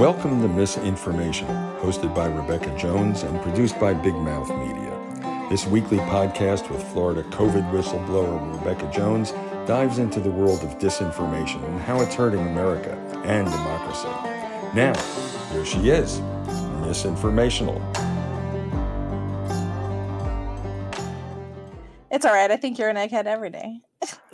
Welcome to Misinformation, hosted by Rebekah Jones and produced by Big Mouth Media. This weekly podcast with Florida COVID whistleblower Rebekah Jones dives into the world of disinformation and how it's hurting America and democracy. Now, here she is, misinformational. It's all right. I think you're an egghead every day.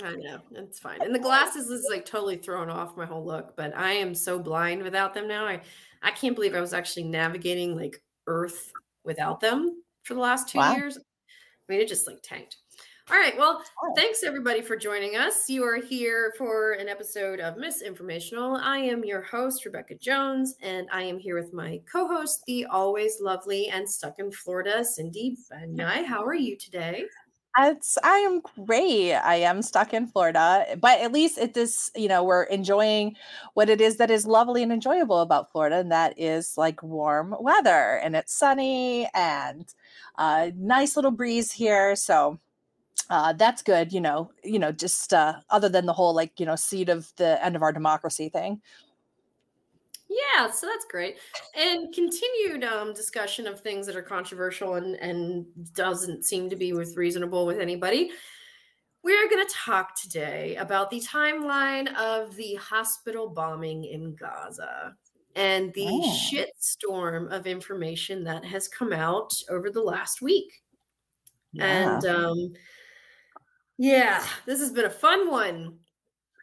I know it's fine. And the glasses is like totally thrown off my whole look, but I am so blind without them now. I I can't believe I was actually navigating like Earth without them for the last two wow. years. I mean, it just like tanked. All right. Well, oh. thanks everybody for joining us. You are here for an episode of Misinformational. I am your host, Rebekah Jones, and I am here with my co host, the always lovely and stuck in Florida, Cindy Benai. How are you today? I am great. I am stuck in Florida, but at least it is, you know, we're enjoying what it is that is lovely and enjoyable about Florida, and that is like warm weather and it's sunny and a uh, nice little breeze here. So uh, that's good, you know, you know, just uh, other than the whole like, you know, seed of the end of our democracy thing. Yeah, so that's great. And continued um, discussion of things that are controversial and, and doesn't seem to be with reasonable with anybody. We're going to talk today about the timeline of the hospital bombing in Gaza and the oh. shitstorm of information that has come out over the last week. Yeah. And um, yeah, this has been a fun one.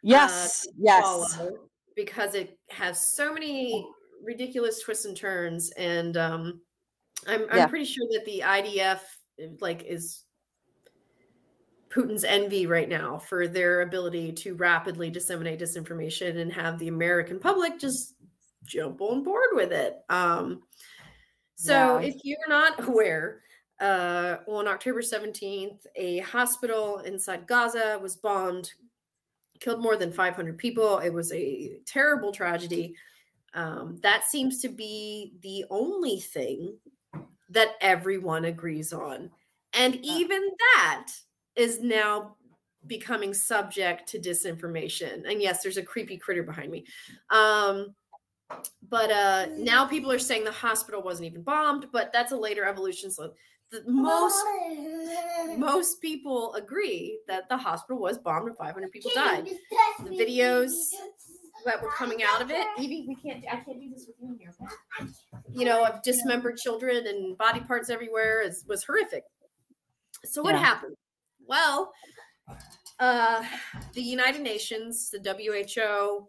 Yes, uh, yes because it has so many ridiculous twists and turns and um i'm i'm yeah. pretty sure that the idf like is Putin's envy right now for their ability to rapidly disseminate disinformation and have the American public just jump on board with it. Um, so, yeah. if you're not aware, uh, on October 17th, a hospital inside Gaza was bombed killed more than 500 people. It was a terrible tragedy. Um, that seems to be the only thing that everyone agrees on. And even that is now becoming subject to disinformation. And yes, there's a creepy critter behind me. Um, but uh, now people are saying the hospital wasn't even bombed, but that's a later evolution. So the most most people agree that the hospital was bombed and 500 people died. The videos that were coming out of it, Evie, we can't. I can't do this with you here. You know, of dismembered children and body parts everywhere is was horrific. So what yeah. happened? Well, uh, the United Nations, the WHO,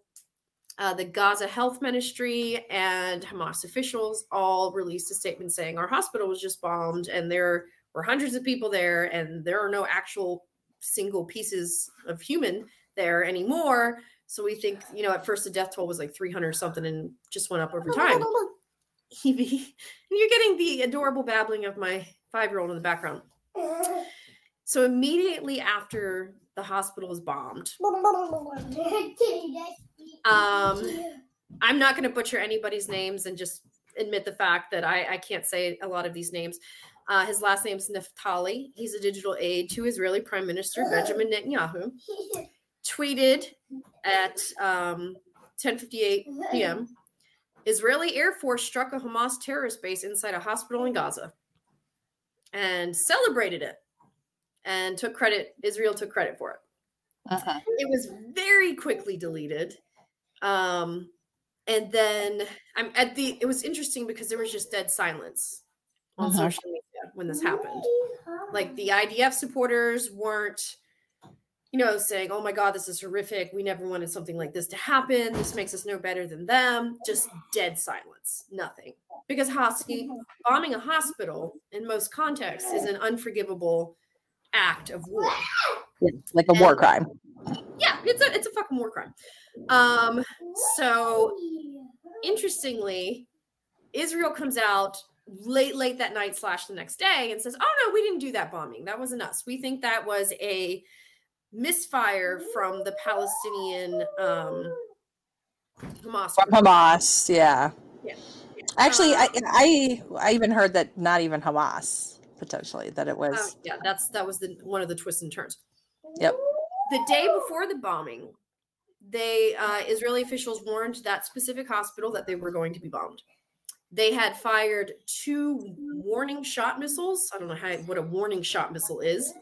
uh, the Gaza Health Ministry and Hamas officials all released a statement saying our hospital was just bombed and there were hundreds of people there and there are no actual single pieces of human there anymore. So we think, you know, at first the death toll was like 300 or something and just went up over time. you're getting the adorable babbling of my five year old in the background. So immediately after the hospital was bombed, um, I'm not going to butcher anybody's names and just admit the fact that I, I can't say a lot of these names. Uh, his last name is Naftali. He's a digital aide to Israeli Prime Minister Benjamin Netanyahu. Tweeted at um, 10:58 p.m. Israeli Air Force struck a Hamas terrorist base inside a hospital in Gaza and celebrated it and took credit. Israel took credit for it. Uh-huh. It was very quickly deleted um, and then I'm at the. It was interesting because there was just dead silence on uh-huh. social media when this happened. Like the IDF supporters weren't, you know, saying, "Oh my God, this is horrific. We never wanted something like this to happen. This makes us no better than them." Just dead silence, nothing. Because Hosky bombing a hospital in most contexts is an unforgivable act of war. like a and, war crime. Yeah, it's a it's a fucking war crime. Um, so interestingly, Israel comes out late, late that night slash the next day and says, Oh no, we didn't do that bombing. That wasn't us. We think that was a misfire from the Palestinian um Hamas. From Hamas, yeah. yeah. Actually, um, I, I I even heard that not even Hamas potentially that it was. Uh, yeah, that's that was the one of the twists and turns. Yep. The day before the bombing, they uh, Israeli officials warned that specific hospital that they were going to be bombed. They had fired two warning shot missiles. I don't know how what a warning shot missile is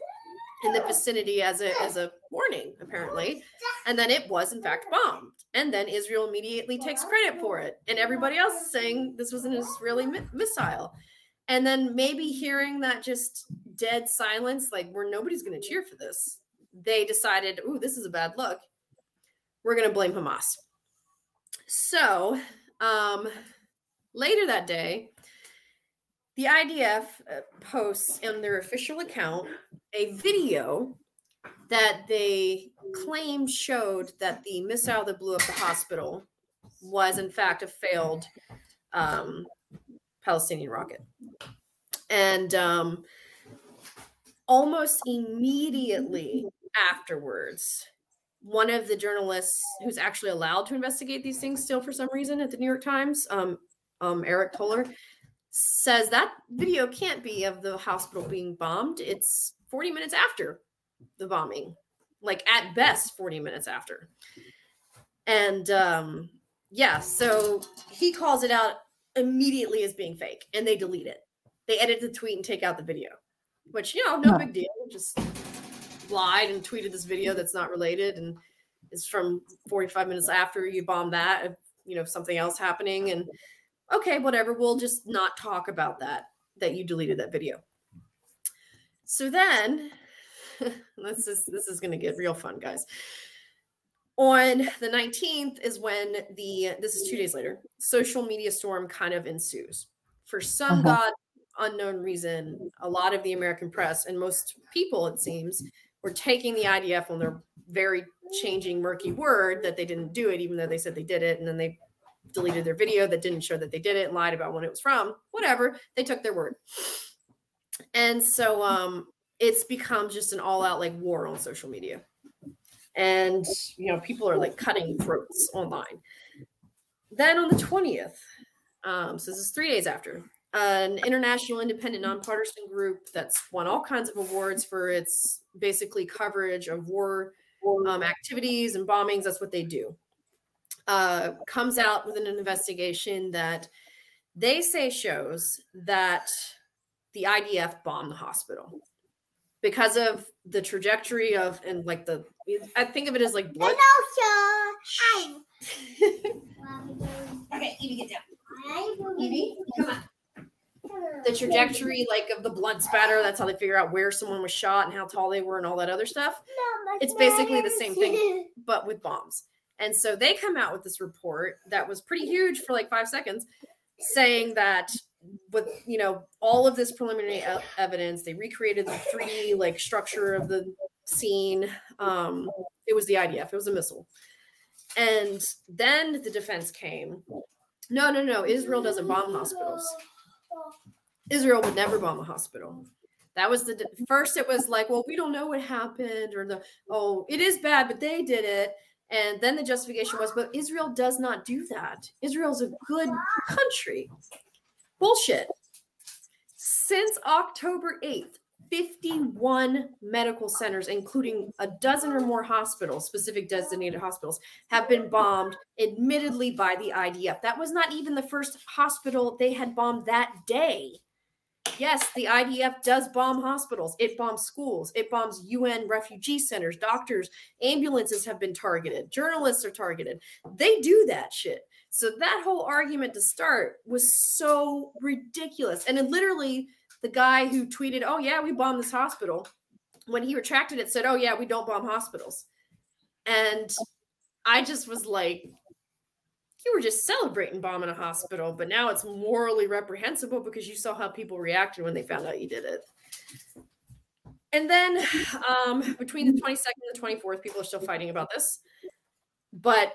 in the vicinity as a as a warning, apparently. And then it was in fact bombed. And then Israel immediately takes credit for it, and everybody else is saying this was an Israeli mi- missile. And then maybe hearing that just dead silence, like where nobody's going to cheer for this, they decided, "Ooh, this is a bad look. We're going to blame Hamas." So, um, later that day, the IDF uh, posts on their official account a video that they claimed showed that the missile that blew up the hospital was, in fact, a failed um, Palestinian rocket. And um, almost immediately afterwards, one of the journalists who's actually allowed to investigate these things still for some reason at the New York Times, um, um, Eric Toler, says that video can't be of the hospital being bombed. It's 40 minutes after the bombing, like at best 40 minutes after. And um, yeah, so he calls it out immediately as being fake and they delete it. They edit the tweet and take out the video, which, you know, no big deal. Just lied and tweeted this video that's not related and is from 45 minutes after you bomb that, you know, something else happening. And okay, whatever, we'll just not talk about that, that you deleted that video. So then, this is this is going to get real fun, guys. On the 19th is when the this is two days later, social media storm kind of ensues. For some uh-huh. god unknown reason, a lot of the American press and most people, it seems, were taking the IDF on their very changing, murky word that they didn't do it, even though they said they did it, and then they deleted their video that didn't show that they did it and lied about when it was from. Whatever, they took their word. And so um it's become just an all-out like war on social media. And you know, people are like cutting throats online. Then on the 20th, um, so this is three days after, an international independent nonpartisan group that's won all kinds of awards for its basically coverage of war um, activities and bombings. That's what they do uh, comes out with an investigation that they say shows that the IDF bombed the hospital because of the trajectory of and like the I think of it as like blood. Hello, okay, Evie, get down. Evie, come on. The trajectory, like of the blood spatter, that's how they figure out where someone was shot and how tall they were and all that other stuff. It's basically the same thing, but with bombs. And so they come out with this report that was pretty huge for like five seconds, saying that with you know all of this preliminary evidence, they recreated the 3D like structure of the scene. Um, it was the IDF, it was a missile. And then the defense came. No, no, no. Israel doesn't bomb hospitals. Israel would never bomb a hospital. That was the first. It was like, well, we don't know what happened, or the oh, it is bad, but they did it. And then the justification was, but Israel does not do that. Israel's a good country. Bullshit. Since October 8th, 51 medical centers, including a dozen or more hospitals, specific designated hospitals, have been bombed, admittedly by the IDF. That was not even the first hospital they had bombed that day. Yes, the IDF does bomb hospitals. It bombs schools. It bombs UN refugee centers. Doctors, ambulances have been targeted. Journalists are targeted. They do that shit. So that whole argument to start was so ridiculous. And it literally, the guy who tweeted, "Oh yeah, we bombed this hospital," when he retracted it, said, "Oh yeah, we don't bomb hospitals." And I just was like, you were just celebrating bombing a hospital, but now it's morally reprehensible because you saw how people reacted when they found out you did it. And then um, between the 22nd and the 24th, people are still fighting about this. But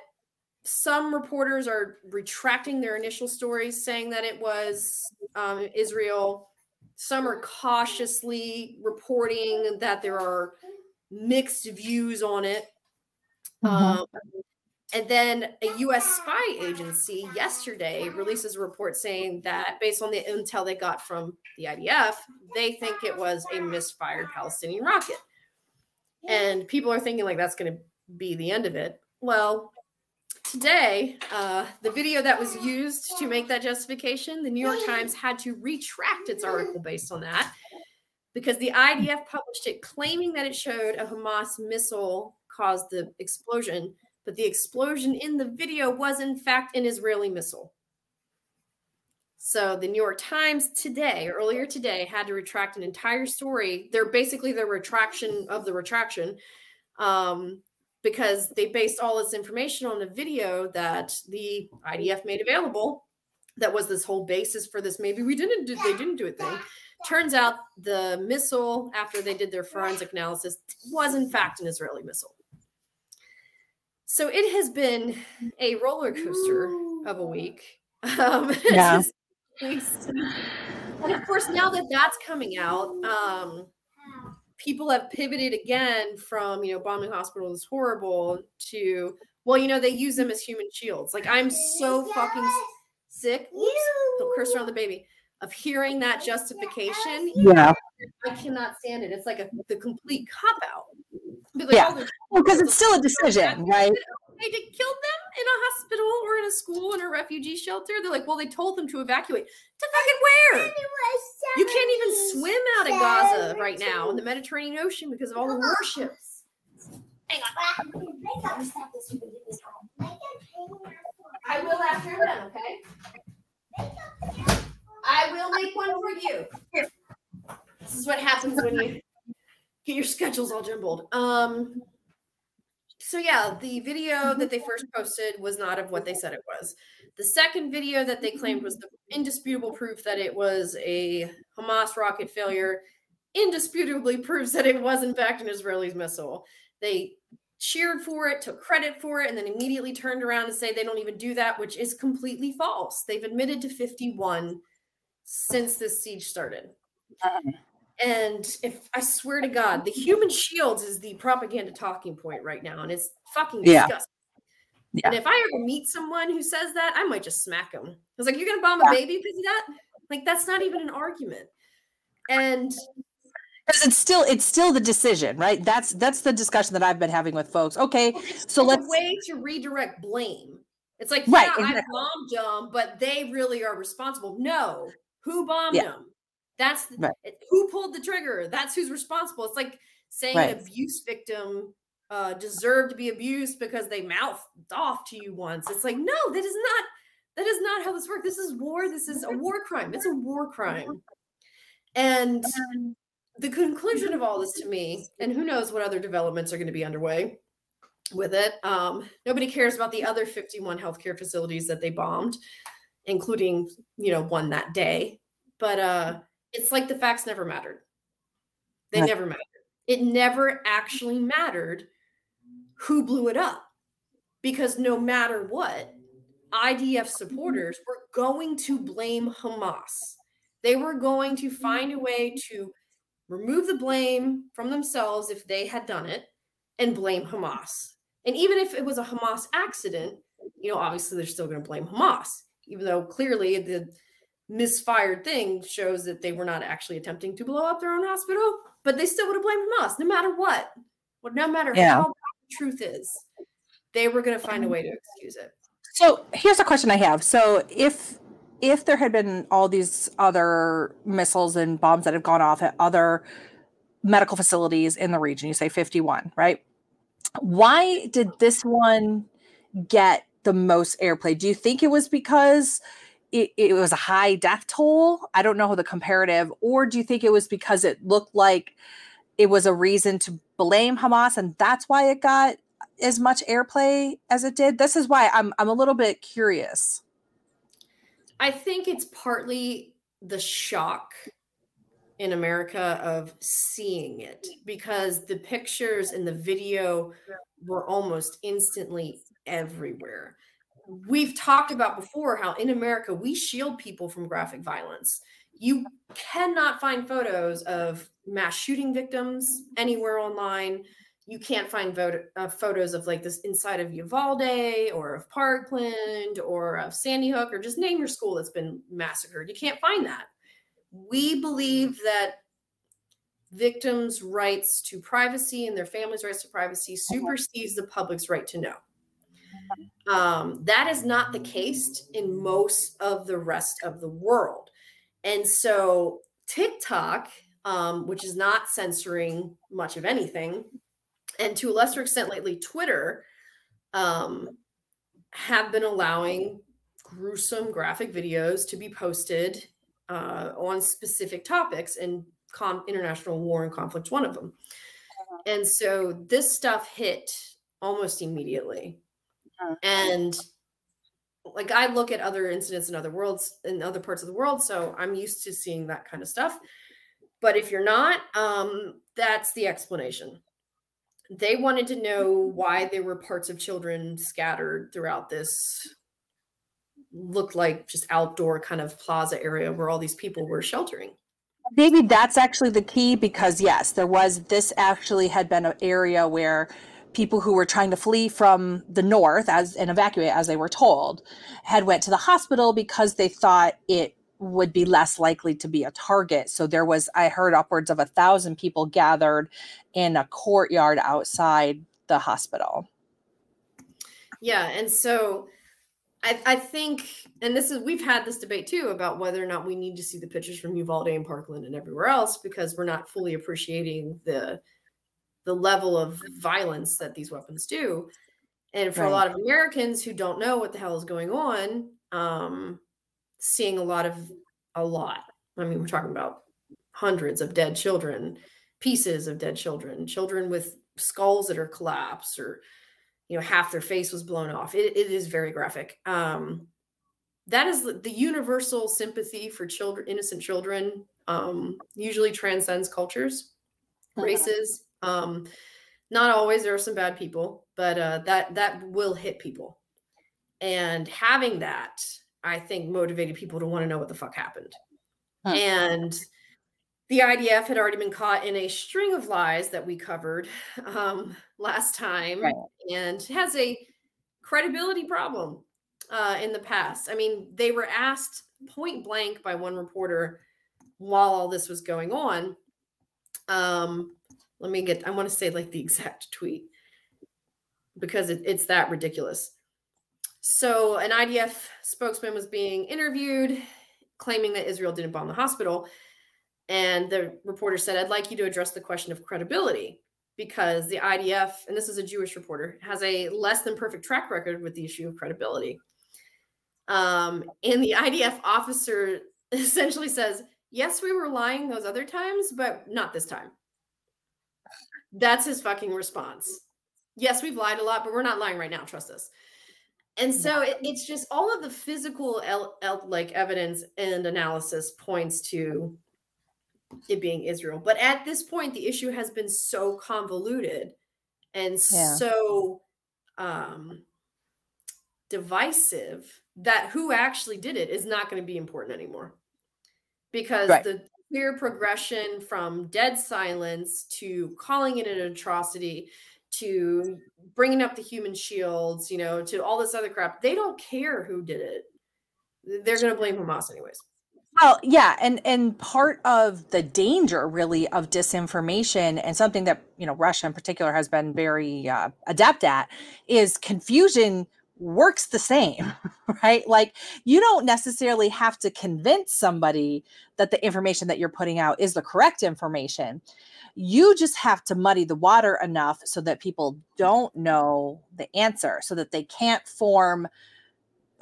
some reporters are retracting their initial stories, saying that it was um, Israel. Some are cautiously reporting that there are mixed views on it. Mm-hmm. Um, and then a US spy agency yesterday releases a report saying that based on the intel they got from the IDF, they think it was a misfired Palestinian rocket. And people are thinking like that's going to be the end of it. well, today, uh, the video that was used to make that justification, the New York Times had to retract its article based on that because the IDF published it claiming that it showed a Hamas missile caused the explosion, but the explosion in the video was in fact an Israeli missile. So the New York Times today, earlier today, had to retract an entire story. They're basically the retraction of the retraction um, because they based all this information on a video that the IDF made available. That was this whole basis for this. Maybe we didn't do they didn't do a thing. Turns out the missile, after they did their forensic analysis, was in fact an Israeli missile. So it has been a roller coaster of a week. Um, yeah. and of course, now that that's coming out, um, people have pivoted again from you know bombing hospitals is horrible to well, you know they use them as human shields. Like I'm so fucking sick. Oops, don't curse around the baby of hearing that justification. Yeah. I cannot stand it. It's like a the complete cop out. Like, yeah. Oh, because it's still a decision, right? They did killed them in a hospital or in a school in a refugee shelter. They're like, well, they told them to evacuate. To fucking where? You can't even swim out of Gaza right now in the Mediterranean Ocean because of all the warships. Hang on. I will after you're done, okay? I will make one for you. Here. This is what happens when you get your schedules all jumbled. Um so yeah, the video that they first posted was not of what they said it was. The second video that they claimed was the indisputable proof that it was a Hamas rocket failure indisputably proves that it was in fact an Israeli missile. They cheered for it, took credit for it, and then immediately turned around to say they don't even do that, which is completely false. They've admitted to 51 since this siege started. Uh-huh. And if I swear to God, the human shields is the propaganda talking point right now, and it's fucking yeah. disgusting. Yeah. And if I ever meet someone who says that, I might just smack them. I was like, "You're gonna bomb a baby because of that?" Like that's not even an argument. And because it's still it's still the decision, right? That's that's the discussion that I've been having with folks. Okay, so let's a way to redirect blame. It's like, right, yeah, exactly. I bombed them, but they really are responsible. No, who bombed yeah. them? That's right. who pulled the trigger. That's who's responsible. It's like saying right. an abuse victim uh, deserved to be abused because they mouthed off to you once. It's like, no, that is not that is not how this works. This is war. This is a war crime. It's a war crime. And the conclusion of all this to me, and who knows what other developments are going to be underway with it. Um, nobody cares about the other 51 healthcare facilities that they bombed including you know one that day but uh it's like the facts never mattered. They never mattered. It never actually mattered who blew it up because no matter what idf supporters were going to blame hamas. They were going to find a way to remove the blame from themselves if they had done it and blame hamas. And even if it was a hamas accident you know obviously they're still going to blame hamas even though clearly the misfired thing shows that they were not actually attempting to blow up their own hospital, but they still would have blamed us no matter what. Well, no matter yeah. how the truth is, they were going to find a way to excuse it. So here's a question I have. So if if there had been all these other missiles and bombs that have gone off at other medical facilities in the region, you say 51, right? Why did this one get the most airplay? Do you think it was because it, it was a high death toll? I don't know the comparative, or do you think it was because it looked like it was a reason to blame Hamas and that's why it got as much airplay as it did? This is why I'm I'm a little bit curious. I think it's partly the shock in America of seeing it because the pictures and the video were almost instantly everywhere. We've talked about before how in America we shield people from graphic violence. You cannot find photos of mass shooting victims anywhere online. You can't find vote, uh, photos of like this inside of Uvalde or of Parkland or of Sandy Hook or just name your school that's been massacred. You can't find that. We believe that victims' rights to privacy and their families' rights to privacy supersedes the public's right to know. Um, that is not the case in most of the rest of the world. And so TikTok, um, which is not censoring much of anything, and to a lesser extent lately, Twitter, um, have been allowing gruesome graphic videos to be posted uh, on specific topics, and con- international war and conflict one of them. And so this stuff hit almost immediately. Uh-huh. And like I look at other incidents in other worlds in other parts of the world, so I'm used to seeing that kind of stuff. But if you're not, um, that's the explanation. They wanted to know why there were parts of children scattered throughout this looked like just outdoor kind of plaza area where all these people were sheltering. Maybe that's actually the key because yes, there was this actually had been an area where people who were trying to flee from the north as and evacuate as they were told had went to the hospital because they thought it would be less likely to be a target. So there was i heard upwards of a thousand people gathered in a courtyard outside the hospital. Yeah and so I, I think, and this is we've had this debate too about whether or not we need to see the pictures from Uvalde and Parkland and everywhere else because we're not fully appreciating the the level of violence that these weapons do. And for right. a lot of Americans who don't know what the hell is going on, um, seeing a lot of a lot. I mean, we're talking about hundreds of dead children, pieces of dead children, children with skulls that are collapsed or you know half their face was blown off it, it is very graphic um that is the, the universal sympathy for children innocent children um usually transcends cultures uh-huh. races um not always there are some bad people but uh that that will hit people and having that i think motivated people to want to know what the fuck happened huh. and the IDF had already been caught in a string of lies that we covered um, last time right. and has a credibility problem uh, in the past. I mean, they were asked point blank by one reporter while all this was going on. Um, let me get, I want to say like the exact tweet because it, it's that ridiculous. So, an IDF spokesman was being interviewed claiming that Israel didn't bomb the hospital. And the reporter said, I'd like you to address the question of credibility because the IDF, and this is a Jewish reporter, has a less than perfect track record with the issue of credibility. Um, and the IDF officer essentially says, Yes, we were lying those other times, but not this time. That's his fucking response. Yes, we've lied a lot, but we're not lying right now. Trust us. And so it, it's just all of the physical el- el- like evidence and analysis points to it being Israel. But at this point, the issue has been so convoluted and yeah. so um, divisive that who actually did it is not going to be important anymore because right. the clear progression from dead silence to calling it an atrocity to bringing up the human shields, you know, to all this other crap, they don't care who did it. They're going to blame Hamas anyways. Well, yeah, and and part of the danger really of disinformation and something that you know Russia in particular has been very uh, adept at is confusion works the same, right? Like you don't necessarily have to convince somebody that the information that you're putting out is the correct information. You just have to muddy the water enough so that people don't know the answer, so that they can't form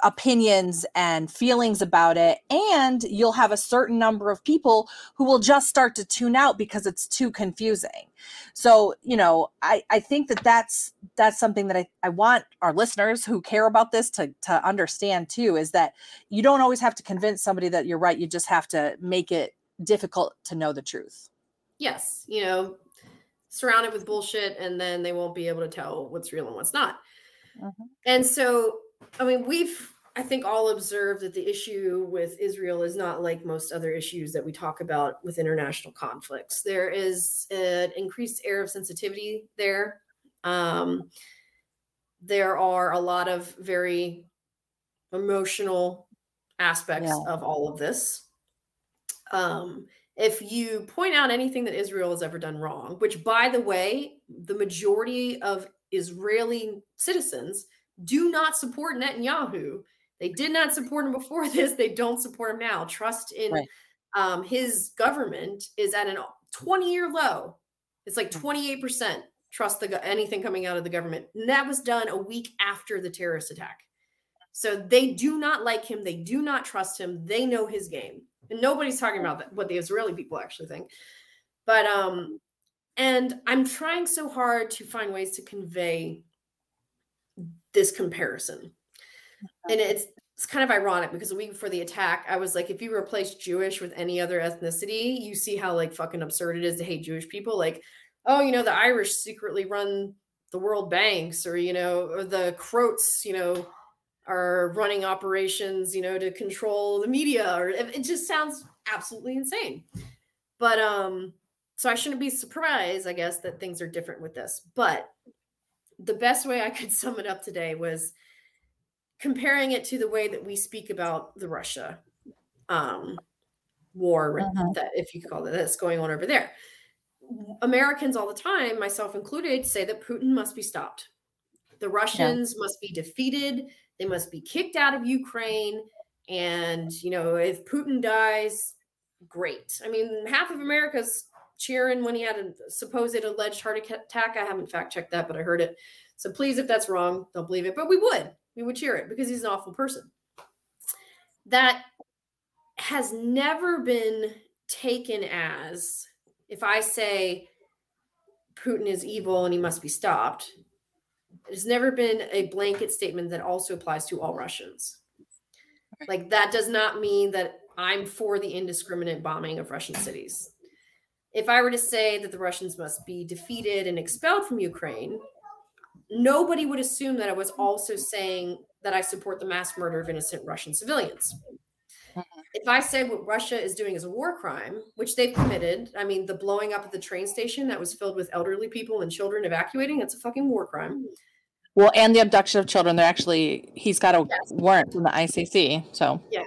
opinions and feelings about it and you'll have a certain number of people who will just start to tune out because it's too confusing. So you know i i think that that's that's something that i, I want our listeners who care about this to to understand too is that you don't always have to convince somebody that you're right you just have to make it difficult to know the truth. Yes you know surrounded with bullshit and then they won't be able to tell what's real and what's not. Mm-hmm. and so I mean, we've I think all observed that the issue with Israel is not like most other issues that we talk about with international conflicts. There is an increased air of sensitivity there. Um, there are a lot of very emotional aspects yeah. of all of this. Um, if you point out anything that Israel has ever done wrong, which by the way, the majority of Israeli citizens do not support Netanyahu. They did not support him before this. They don't support him now. Trust in right. um, his government is at a 20 year low. It's like 28% mm. trust the anything coming out of the government. And that was done a week after the terrorist attack. So they do not like him. They do not trust him. They know his game. And nobody's talking about that, what the Israeli people actually think. But um and I'm trying so hard to find ways to convey this comparison. And it's it's kind of ironic because a week before the attack, I was like, if you replace Jewish with any other ethnicity, you see how like fucking absurd it is to hate Jewish people. Like, oh, you know, the Irish secretly run the world banks, or you know, or the Croats, you know, are running operations, you know, to control the media, or it just sounds absolutely insane. But um, so I shouldn't be surprised, I guess, that things are different with this. But the best way I could sum it up today was comparing it to the way that we speak about the Russia um, war, uh-huh. that if you call it that's going on over there. Americans all the time, myself included, say that Putin must be stopped. The Russians yeah. must be defeated. They must be kicked out of Ukraine. And, you know, if Putin dies, great. I mean, half of America's cheering when he had a supposed alleged heart attack. I haven't fact checked that, but I heard it. So please, if that's wrong, don't believe it. But we would we would cheer it because he's an awful person. That has never been taken as if I say Putin is evil and he must be stopped, it has never been a blanket statement that also applies to all Russians. Like that does not mean that I'm for the indiscriminate bombing of Russian cities. If I were to say that the Russians must be defeated and expelled from Ukraine, nobody would assume that I was also saying that I support the mass murder of innocent Russian civilians. Mm-hmm. If I say what Russia is doing is a war crime, which they've committed, I mean, the blowing up of the train station that was filled with elderly people and children evacuating, it's a fucking war crime. Well, and the abduction of children, they're actually, he's got a yes. warrant from the ICC. So, yeah.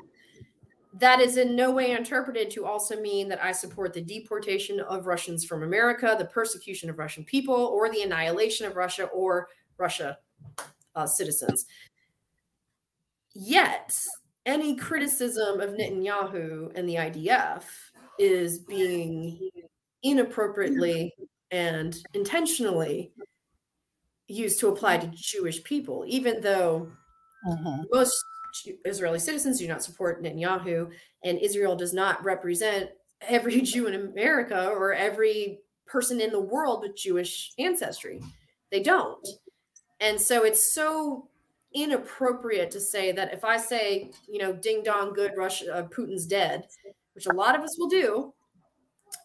That is in no way interpreted to also mean that I support the deportation of Russians from America, the persecution of Russian people, or the annihilation of Russia or Russia uh, citizens. Yet, any criticism of Netanyahu and the IDF is being inappropriately and intentionally used to apply to Jewish people, even though uh-huh. most Israeli citizens do not support Netanyahu, and Israel does not represent every Jew in America or every person in the world with Jewish ancestry. They don't. And so it's so inappropriate to say that if I say, you know, ding dong, good, Russia, uh, Putin's dead, which a lot of us will do,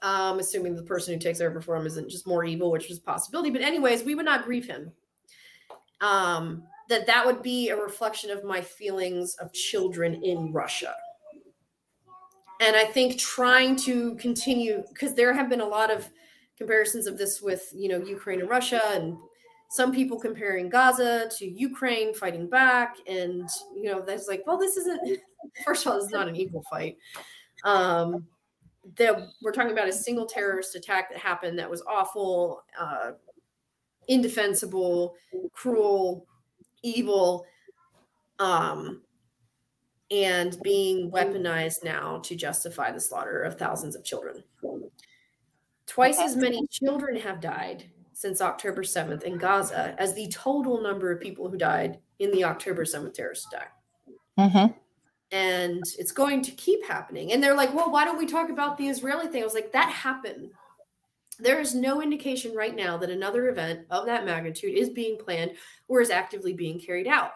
um, assuming the person who takes over for him isn't just more evil, which is a possibility. But anyways, we would not grieve him. Um, that that would be a reflection of my feelings of children in Russia. And I think trying to continue because there have been a lot of comparisons of this with you know Ukraine and Russia and some people comparing Gaza to Ukraine fighting back, and you know, that's like, well, this isn't. First of all, it's not an equal fight. Um, that we're talking about a single terrorist attack that happened that was awful, uh, indefensible, cruel, evil, um, and being weaponized now to justify the slaughter of thousands of children. Twice as many children have died since October 7th in Gaza as the total number of people who died in the October 7th terrorist attack. Mm-hmm. And it's going to keep happening. And they're like, well, why don't we talk about the Israeli thing? I was like, that happened. There is no indication right now that another event of that magnitude is being planned or is actively being carried out.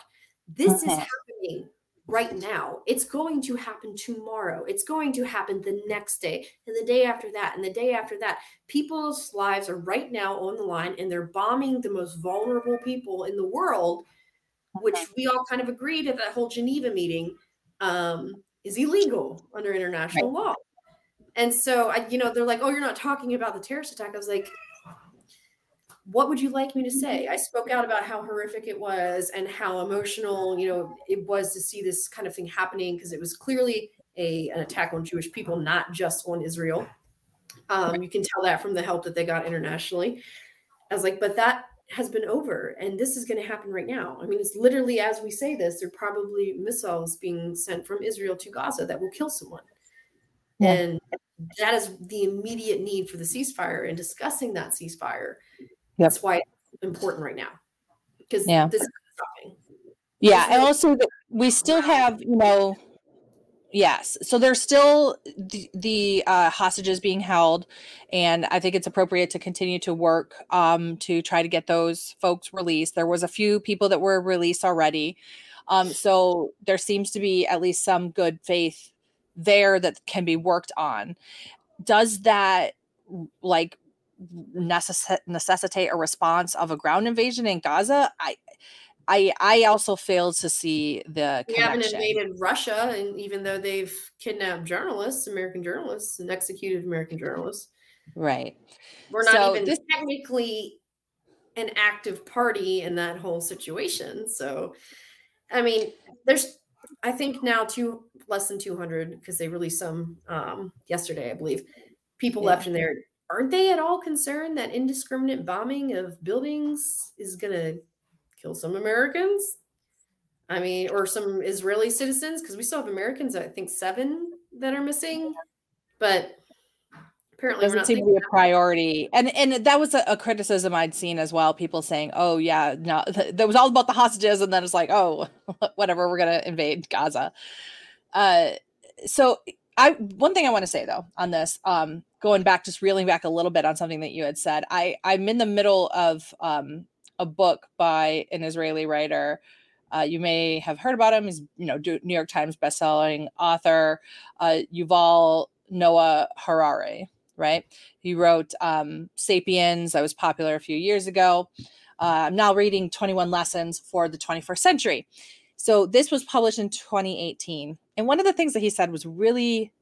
This is mm-hmm. happening right now. It's going to happen tomorrow. It's going to happen the next day and the day after that and the day after that. People's lives are right now on the line and they're bombing the most vulnerable people in the world, which we all kind of agreed at that whole Geneva meeting um, is illegal under international right. law. And so, I, you know, they're like, oh, you're not talking about the terrorist attack. I was like, what would you like me to say? I spoke out about how horrific it was and how emotional, you know, it was to see this kind of thing happening because it was clearly a an attack on Jewish people, not just on Israel. Um, you can tell that from the help that they got internationally. I was like, but that has been over and this is going to happen right now. I mean, it's literally as we say this, there are probably missiles being sent from Israel to Gaza that will kill someone. Yeah. And that is the immediate need for the ceasefire and discussing that ceasefire. Yep. That's why it's important right now. Because yeah. this is stopping. Yeah. and also we still have, you know, Yes. So there's still the, the uh, hostages being held, and I think it's appropriate to continue to work um, to try to get those folks released. There was a few people that were released already, um, so there seems to be at least some good faith there that can be worked on. Does that like necess- necessitate a response of a ground invasion in Gaza? I I I also failed to see the. We haven't invaded Russia, and even though they've kidnapped journalists, American journalists, and executed American journalists, right? We're not so even this, technically an active party in that whole situation. So, I mean, there's I think now two less than 200 because they released some um, yesterday, I believe. People yeah. left in there. Aren't they at all concerned that indiscriminate bombing of buildings is going to kill some Americans. I mean, or some Israeli citizens, because we still have Americans, I think seven that are missing. But apparently doesn't seem to be a priority. And and that was a, a, criticism I'd seen as well. People saying, "Oh yeah, no, that was all about the hostages," and then it's like, "Oh, whatever, we're gonna invade Gaza." Uh, so I one thing I want to say though on this, um, going back, just reeling back a little bit on something that you had said. I I'm in the middle of um a book by an Israeli writer. Uh, you may have heard about him. He's, you know, New York Times bestselling author, uh, Yuval Noah Harari. Right? He wrote um, *Sapiens* that was popular a few years ago. Uh, I'm now reading 21 Lessons for the 21st Century. So this was published in 2018, and one of the things that he said was really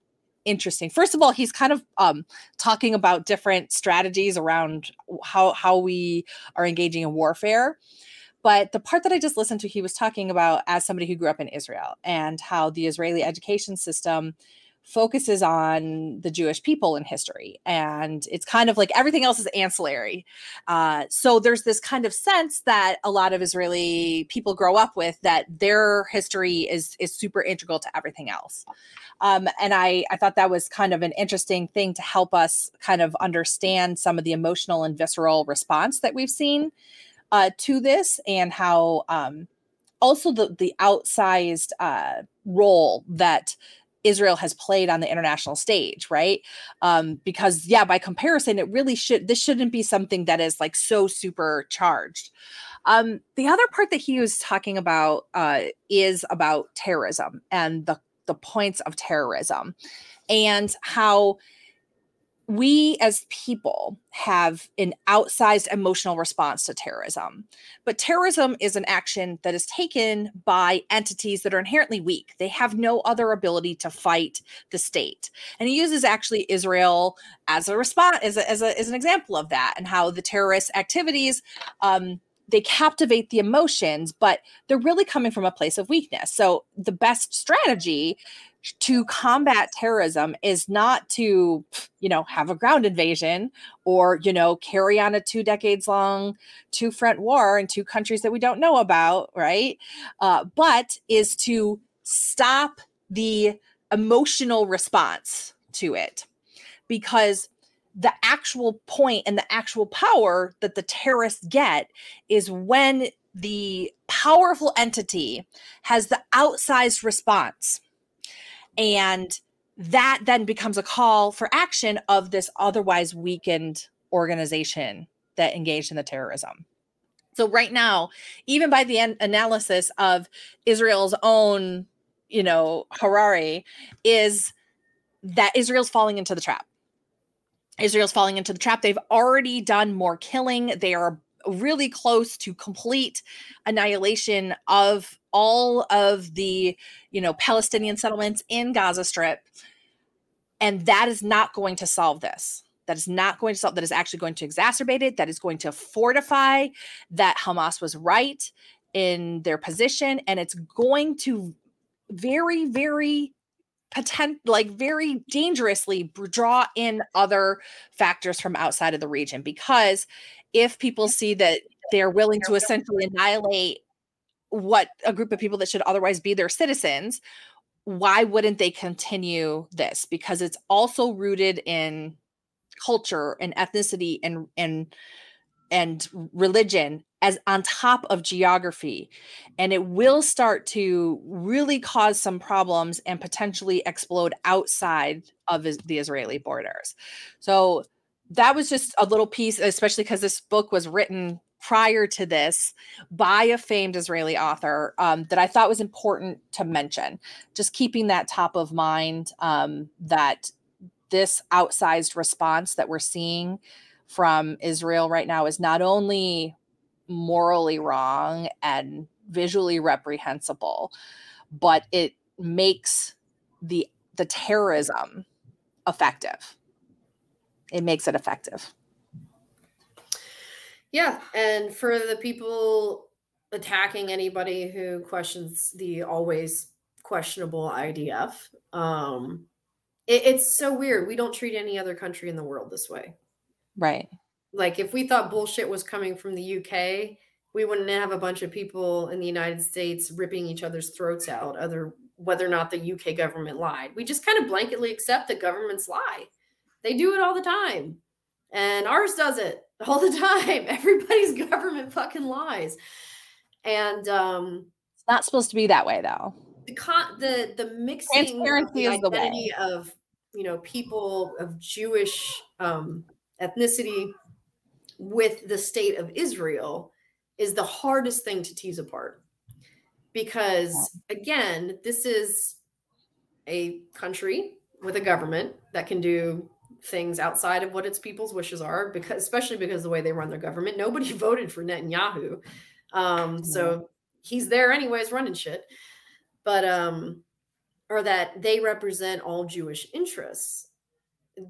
interesting. First of all, he's kind of um, talking about different strategies around how how we are engaging in warfare. But the part that I just listened to, he was talking about as somebody who grew up in Israel and how the Israeli education system focuses on the Jewish people in history. And it's kind of like everything else is ancillary. Uh, so there's this kind of sense that a lot of Israeli people grow up with that their history is is super integral to everything else. Um, and I, I thought that was kind of an interesting thing to help us kind of understand some of the emotional and visceral response that we've seen uh, to this and how um, also the, the outsized uh, role that Israel has played on the international stage, right? Um, because yeah, by comparison, it really should this shouldn't be something that is like so super charged. Um, the other part that he was talking about uh, is about terrorism and the the points of terrorism, and how we as people have an outsized emotional response to terrorism. But terrorism is an action that is taken by entities that are inherently weak. They have no other ability to fight the state. And he uses actually Israel as a response, as, a, as, a, as an example of that, and how the terrorist activities. Um, they captivate the emotions, but they're really coming from a place of weakness. So, the best strategy to combat terrorism is not to you know have a ground invasion or you know carry on a two decades long two front war in two countries that we don't know about right? Uh, but is to stop the emotional response to it because the actual point and the actual power that the terrorists get is when the powerful entity has the outsized response and that then becomes a call for action of this otherwise weakened organization that engaged in the terrorism. So right now, even by the analysis of Israel's own, you know, Harari, is that Israel's falling into the trap. Israel's falling into the trap. They've already done more killing. They are really close to complete annihilation of all of the you know palestinian settlements in gaza strip. And that is not going to solve this. That is not going to solve that is actually going to exacerbate it that is going to fortify that hamas was right in their position. And it's going to very very potent like very dangerously draw in other factors from outside of the region because if people see that they're willing to essentially annihilate what a group of people that should otherwise be their citizens why wouldn't they continue this? Because it's also rooted in culture and ethnicity and and and religion as on top of geography. And it will start to really cause some problems and potentially explode outside of the israeli borders. So that was just a little piece especially because this book was written prior to this by a famed israeli author um, that i thought was important to mention just keeping that top of mind um, that this outsized response that we're seeing from Israel right now is not only morally wrong and visually reprehensible, but it makes the the terrorism effective. It makes it effective. Yeah, and for the people attacking anybody who questions the always questionable IDF, um, it, it's so weird. We don't treat any other country in the world this way. Right. Like if we thought bullshit was coming from the UK, we wouldn't have a bunch of people in the United States ripping each other's throats out, other whether or not the UK government lied. We just kind of blanketly accept that governments lie. They do it all the time. And ours does it all the time. Everybody's government fucking lies. And um it's not supposed to be that way though. The con the the mixing Transparency of the identity the of you know people of Jewish um ethnicity with the state of Israel is the hardest thing to tease apart. Because again, this is a country with a government that can do things outside of what its people's wishes are because especially because the way they run their government. Nobody voted for netanyahu. Um, so he's there anyways running shit. But um or that they represent all jewish interests.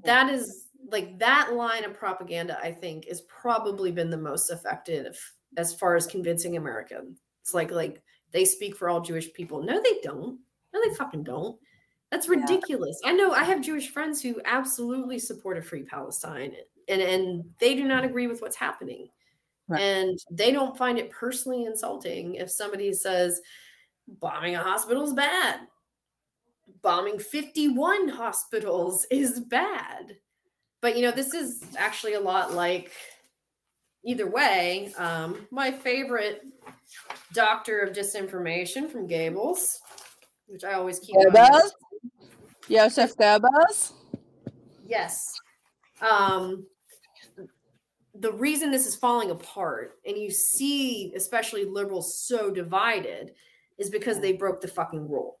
That is like that line of propaganda i think has probably been the most effective as far as convincing americans. It's like like they speak for all jewish people. No they don't. No they fucking don't that's ridiculous yeah. i know i have jewish friends who absolutely support a free palestine and and they do not agree with what's happening right. and they don't find it personally insulting if somebody says bombing a hospital is bad bombing 51 hospitals is bad but you know, this is actually a lot like either way. Um, my favorite doctor of disinformation from Goebbels, which I always keep. Joseph Goebbels? Yes. Um, the reason this is falling apart, and you see, especially liberals so divided, is because they broke the fucking rule.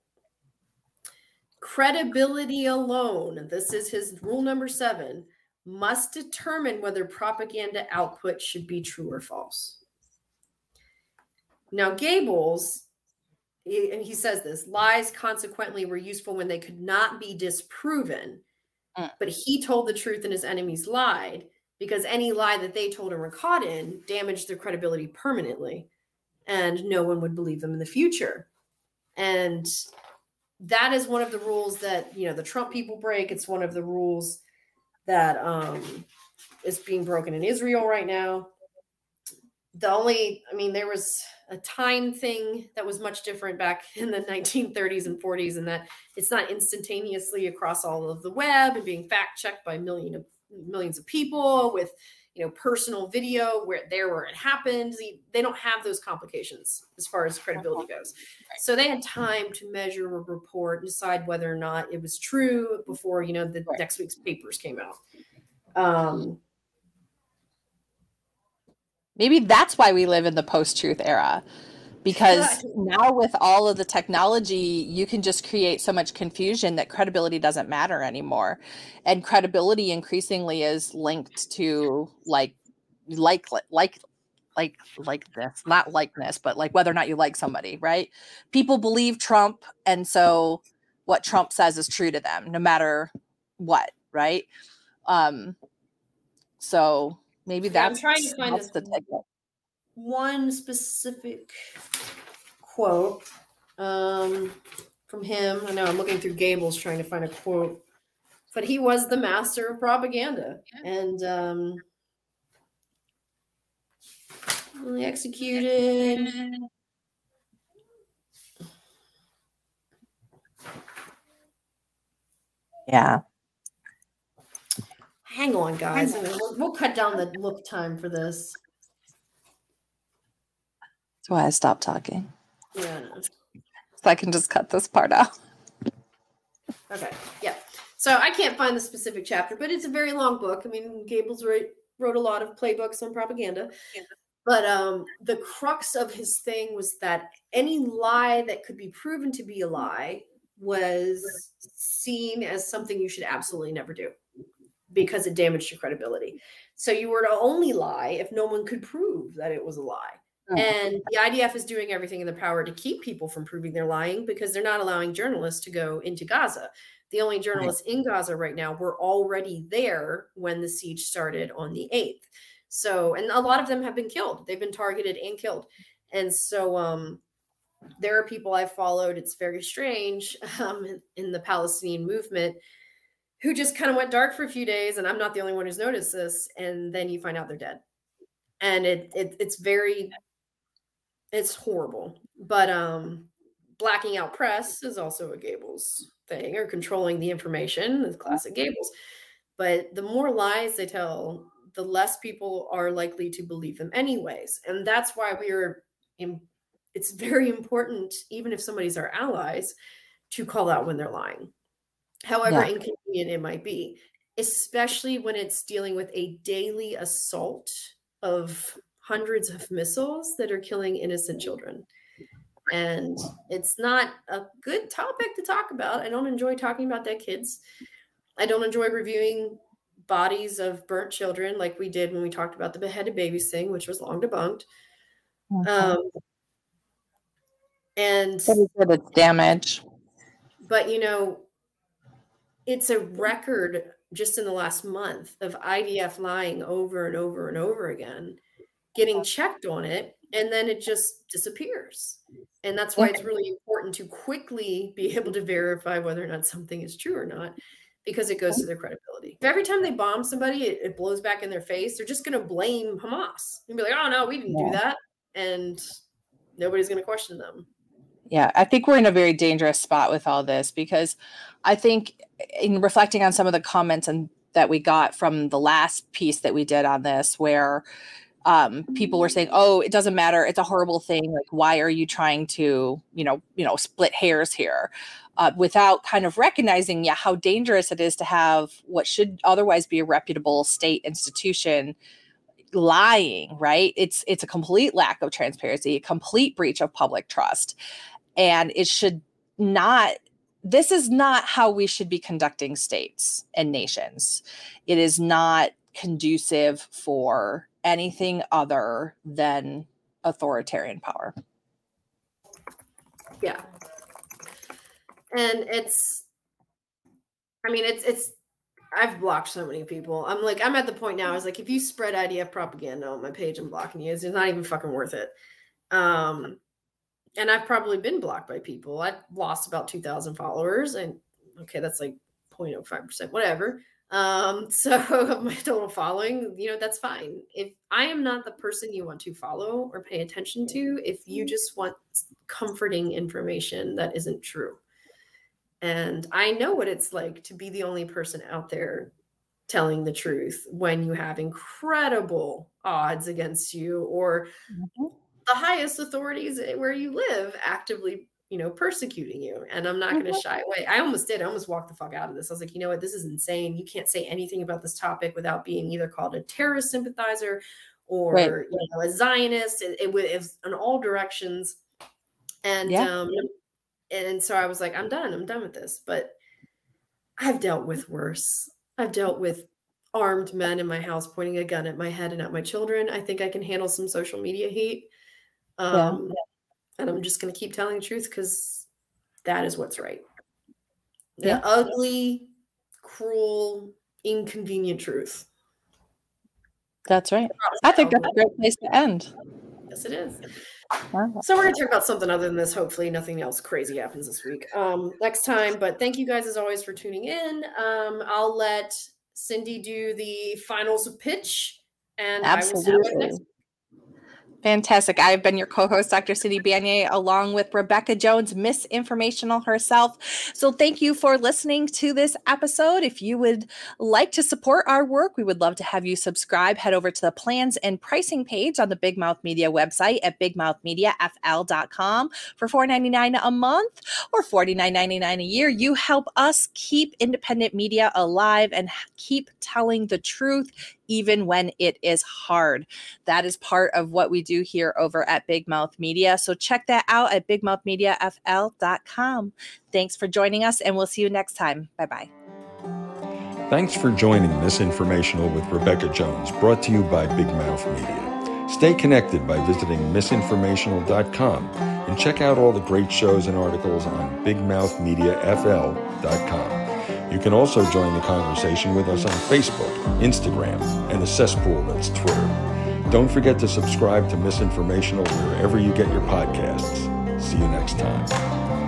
Credibility alone, this is his rule number seven, must determine whether propaganda output should be true or false. Now, Goebbels, and he says this lies consequently were useful when they could not be disproven, mm. but he told the truth and his enemies lied because any lie that they told and were caught in damaged their credibility permanently, and no one would believe them in the future. And that is one of the rules that you know the Trump people break. It's one of the rules that um, is being broken in Israel right now. The only, I mean, there was a time thing that was much different back in the 1930s and 40s, and that it's not instantaneously across all of the web and being fact checked by million of millions of people with you know personal video where there where it happened they don't have those complications as far as credibility uh-huh. goes so they had time to measure a report and decide whether or not it was true before you know the right. next week's papers came out um maybe that's why we live in the post-truth era. Because now with all of the technology you can just create so much confusion that credibility doesn't matter anymore. And credibility increasingly is linked to like like like like like this. Not likeness but like whether or not you like somebody right? People believe trump and so what trump says is true to them no matter what right? Um so maybe that's yeah, I'm trying to find this one specific quote um, from him. I know I'm looking through Goebbels trying to find a quote, but he was the master of propaganda. Yeah. And um, Only executed. Yeah. Hang on, guys. I mean, we'll, we'll cut down the look time for this. That's why I stopped talking. Yeah. So I can just cut this part out. Okay. Yeah. So I can't find the specific chapter, but it's a very long book. I mean, Goebbels wrote wrote a lot of playbooks on propaganda. Yeah. But um, the crux of his thing was that any lie that could be proven to be a lie was seen as something you should absolutely never do because it damaged your credibility. So you were to only lie if no one could prove that it was a lie. Oh. And the IDF is doing everything in their power to keep people from proving they're lying because they're not allowing journalists to go into Gaza. The only journalists right. in Gaza right now were already there when the siege started on the 8th. So, and a lot of them have been killed. They've been targeted and killed. And so, um, there are people I've followed. It's very strange um, in, in the Palestinian movement who just kind of went dark for a few days, and I'm not the only one who's noticed this. And then you find out they're dead, and it, it it's very it's horrible. But um, blacking out press is also a Goebbels thing, or controlling the information is classic Goebbels But the more lies they tell, the less people are likely to believe them, anyways. And that's why we are. In, it's very important, even if somebody's our allies, to call out when they're lying however yeah. inconvenient it might be, especially when it's dealing with a daily assault of hundreds of missiles that are killing innocent children. And it's not a good topic to talk about. I don't enjoy talking about dead kids. I don't enjoy reviewing bodies of burnt children like we did when we talked about the beheaded babies thing, which was long debunked. Mm-hmm. Um, and it's damage. But you know, it's a record just in the last month of IDF lying over and over and over again, getting checked on it, and then it just disappears. And that's why it's really important to quickly be able to verify whether or not something is true or not, because it goes to their credibility. If every time they bomb somebody, it, it blows back in their face, they're just going to blame Hamas and be like, oh, no, we didn't do that. And nobody's going to question them. Yeah, I think we're in a very dangerous spot with all this because I think in reflecting on some of the comments and that we got from the last piece that we did on this where um, people were saying, "Oh, it doesn't matter. It's a horrible thing. Like, why are you trying to, you know, you know, split hairs here?" Uh, without kind of recognizing, yeah, how dangerous it is to have what should otherwise be a reputable state institution lying. Right? It's it's a complete lack of transparency, a complete breach of public trust, and it should not this is not how we should be conducting states and nations. It is not conducive for anything other than authoritarian power. Yeah. And it's I mean it's it's I've blocked so many people. I'm like I'm at the point now. I was like if you spread IDF propaganda on my page, I'm blocking you. It's not even fucking worth it. Um and I've probably been blocked by people. I've lost about 2,000 followers, and okay, that's like 0.05%, whatever. Um, so my total following, you know, that's fine. If I am not the person you want to follow or pay attention to, if you just want comforting information that isn't true. And I know what it's like to be the only person out there telling the truth when you have incredible odds against you or mm-hmm the highest authorities where you live actively you know persecuting you and i'm not going to mm-hmm. shy away. I almost did i almost walked the fuck out of this. I was like you know what? This is insane. You can't say anything about this topic without being either called a terrorist sympathizer or right. you know a zionist. It, it, it was in all directions. And yeah. um and so i was like i'm done. I'm done with this. But i've dealt with worse. I've dealt with armed men in my house pointing a gun at my head and at my children. I think i can handle some social media heat um, yeah. And I'm just going to keep telling the truth because that is what's right. The yeah. ugly, cruel, inconvenient truth. That's right. I think that's a great place to end. Yes, it is. So we're gonna talk about something other than this. Hopefully, nothing else crazy happens this week. Um, next time. But thank you guys as always for tuning in. Um, I'll let Cindy do the finals of pitch, and absolutely. Fantastic. I've been your co host, Dr. Cindy Banyai, along with Rebekah Jones, Misinformational herself. So, thank you for listening to this episode. If you would like to support our work, we would love to have you subscribe. Head over to the plans and pricing page on the Big Mouth Media website at bigmouthmediafl.com for $4.99 a month or $49.99 a year. You help us keep independent media alive and keep telling the truth even when it is hard. That is part of what we do here over at Big Mouth Media. So check that out at bigmouthmediafl.com. Thanks for joining us, and we'll see you next time. Bye bye. Thanks for joining Misinformational with Rebekah Jones, brought to you by Big Mouth Media. Stay connected by visiting misinformational.com and check out all the great shows and articles on bigmouthmediafl.com. You can also join the conversation with us on Facebook, Instagram, and the cesspool that's Twitter. Don't forget to subscribe to Misinformational wherever you get your podcasts. See you next time.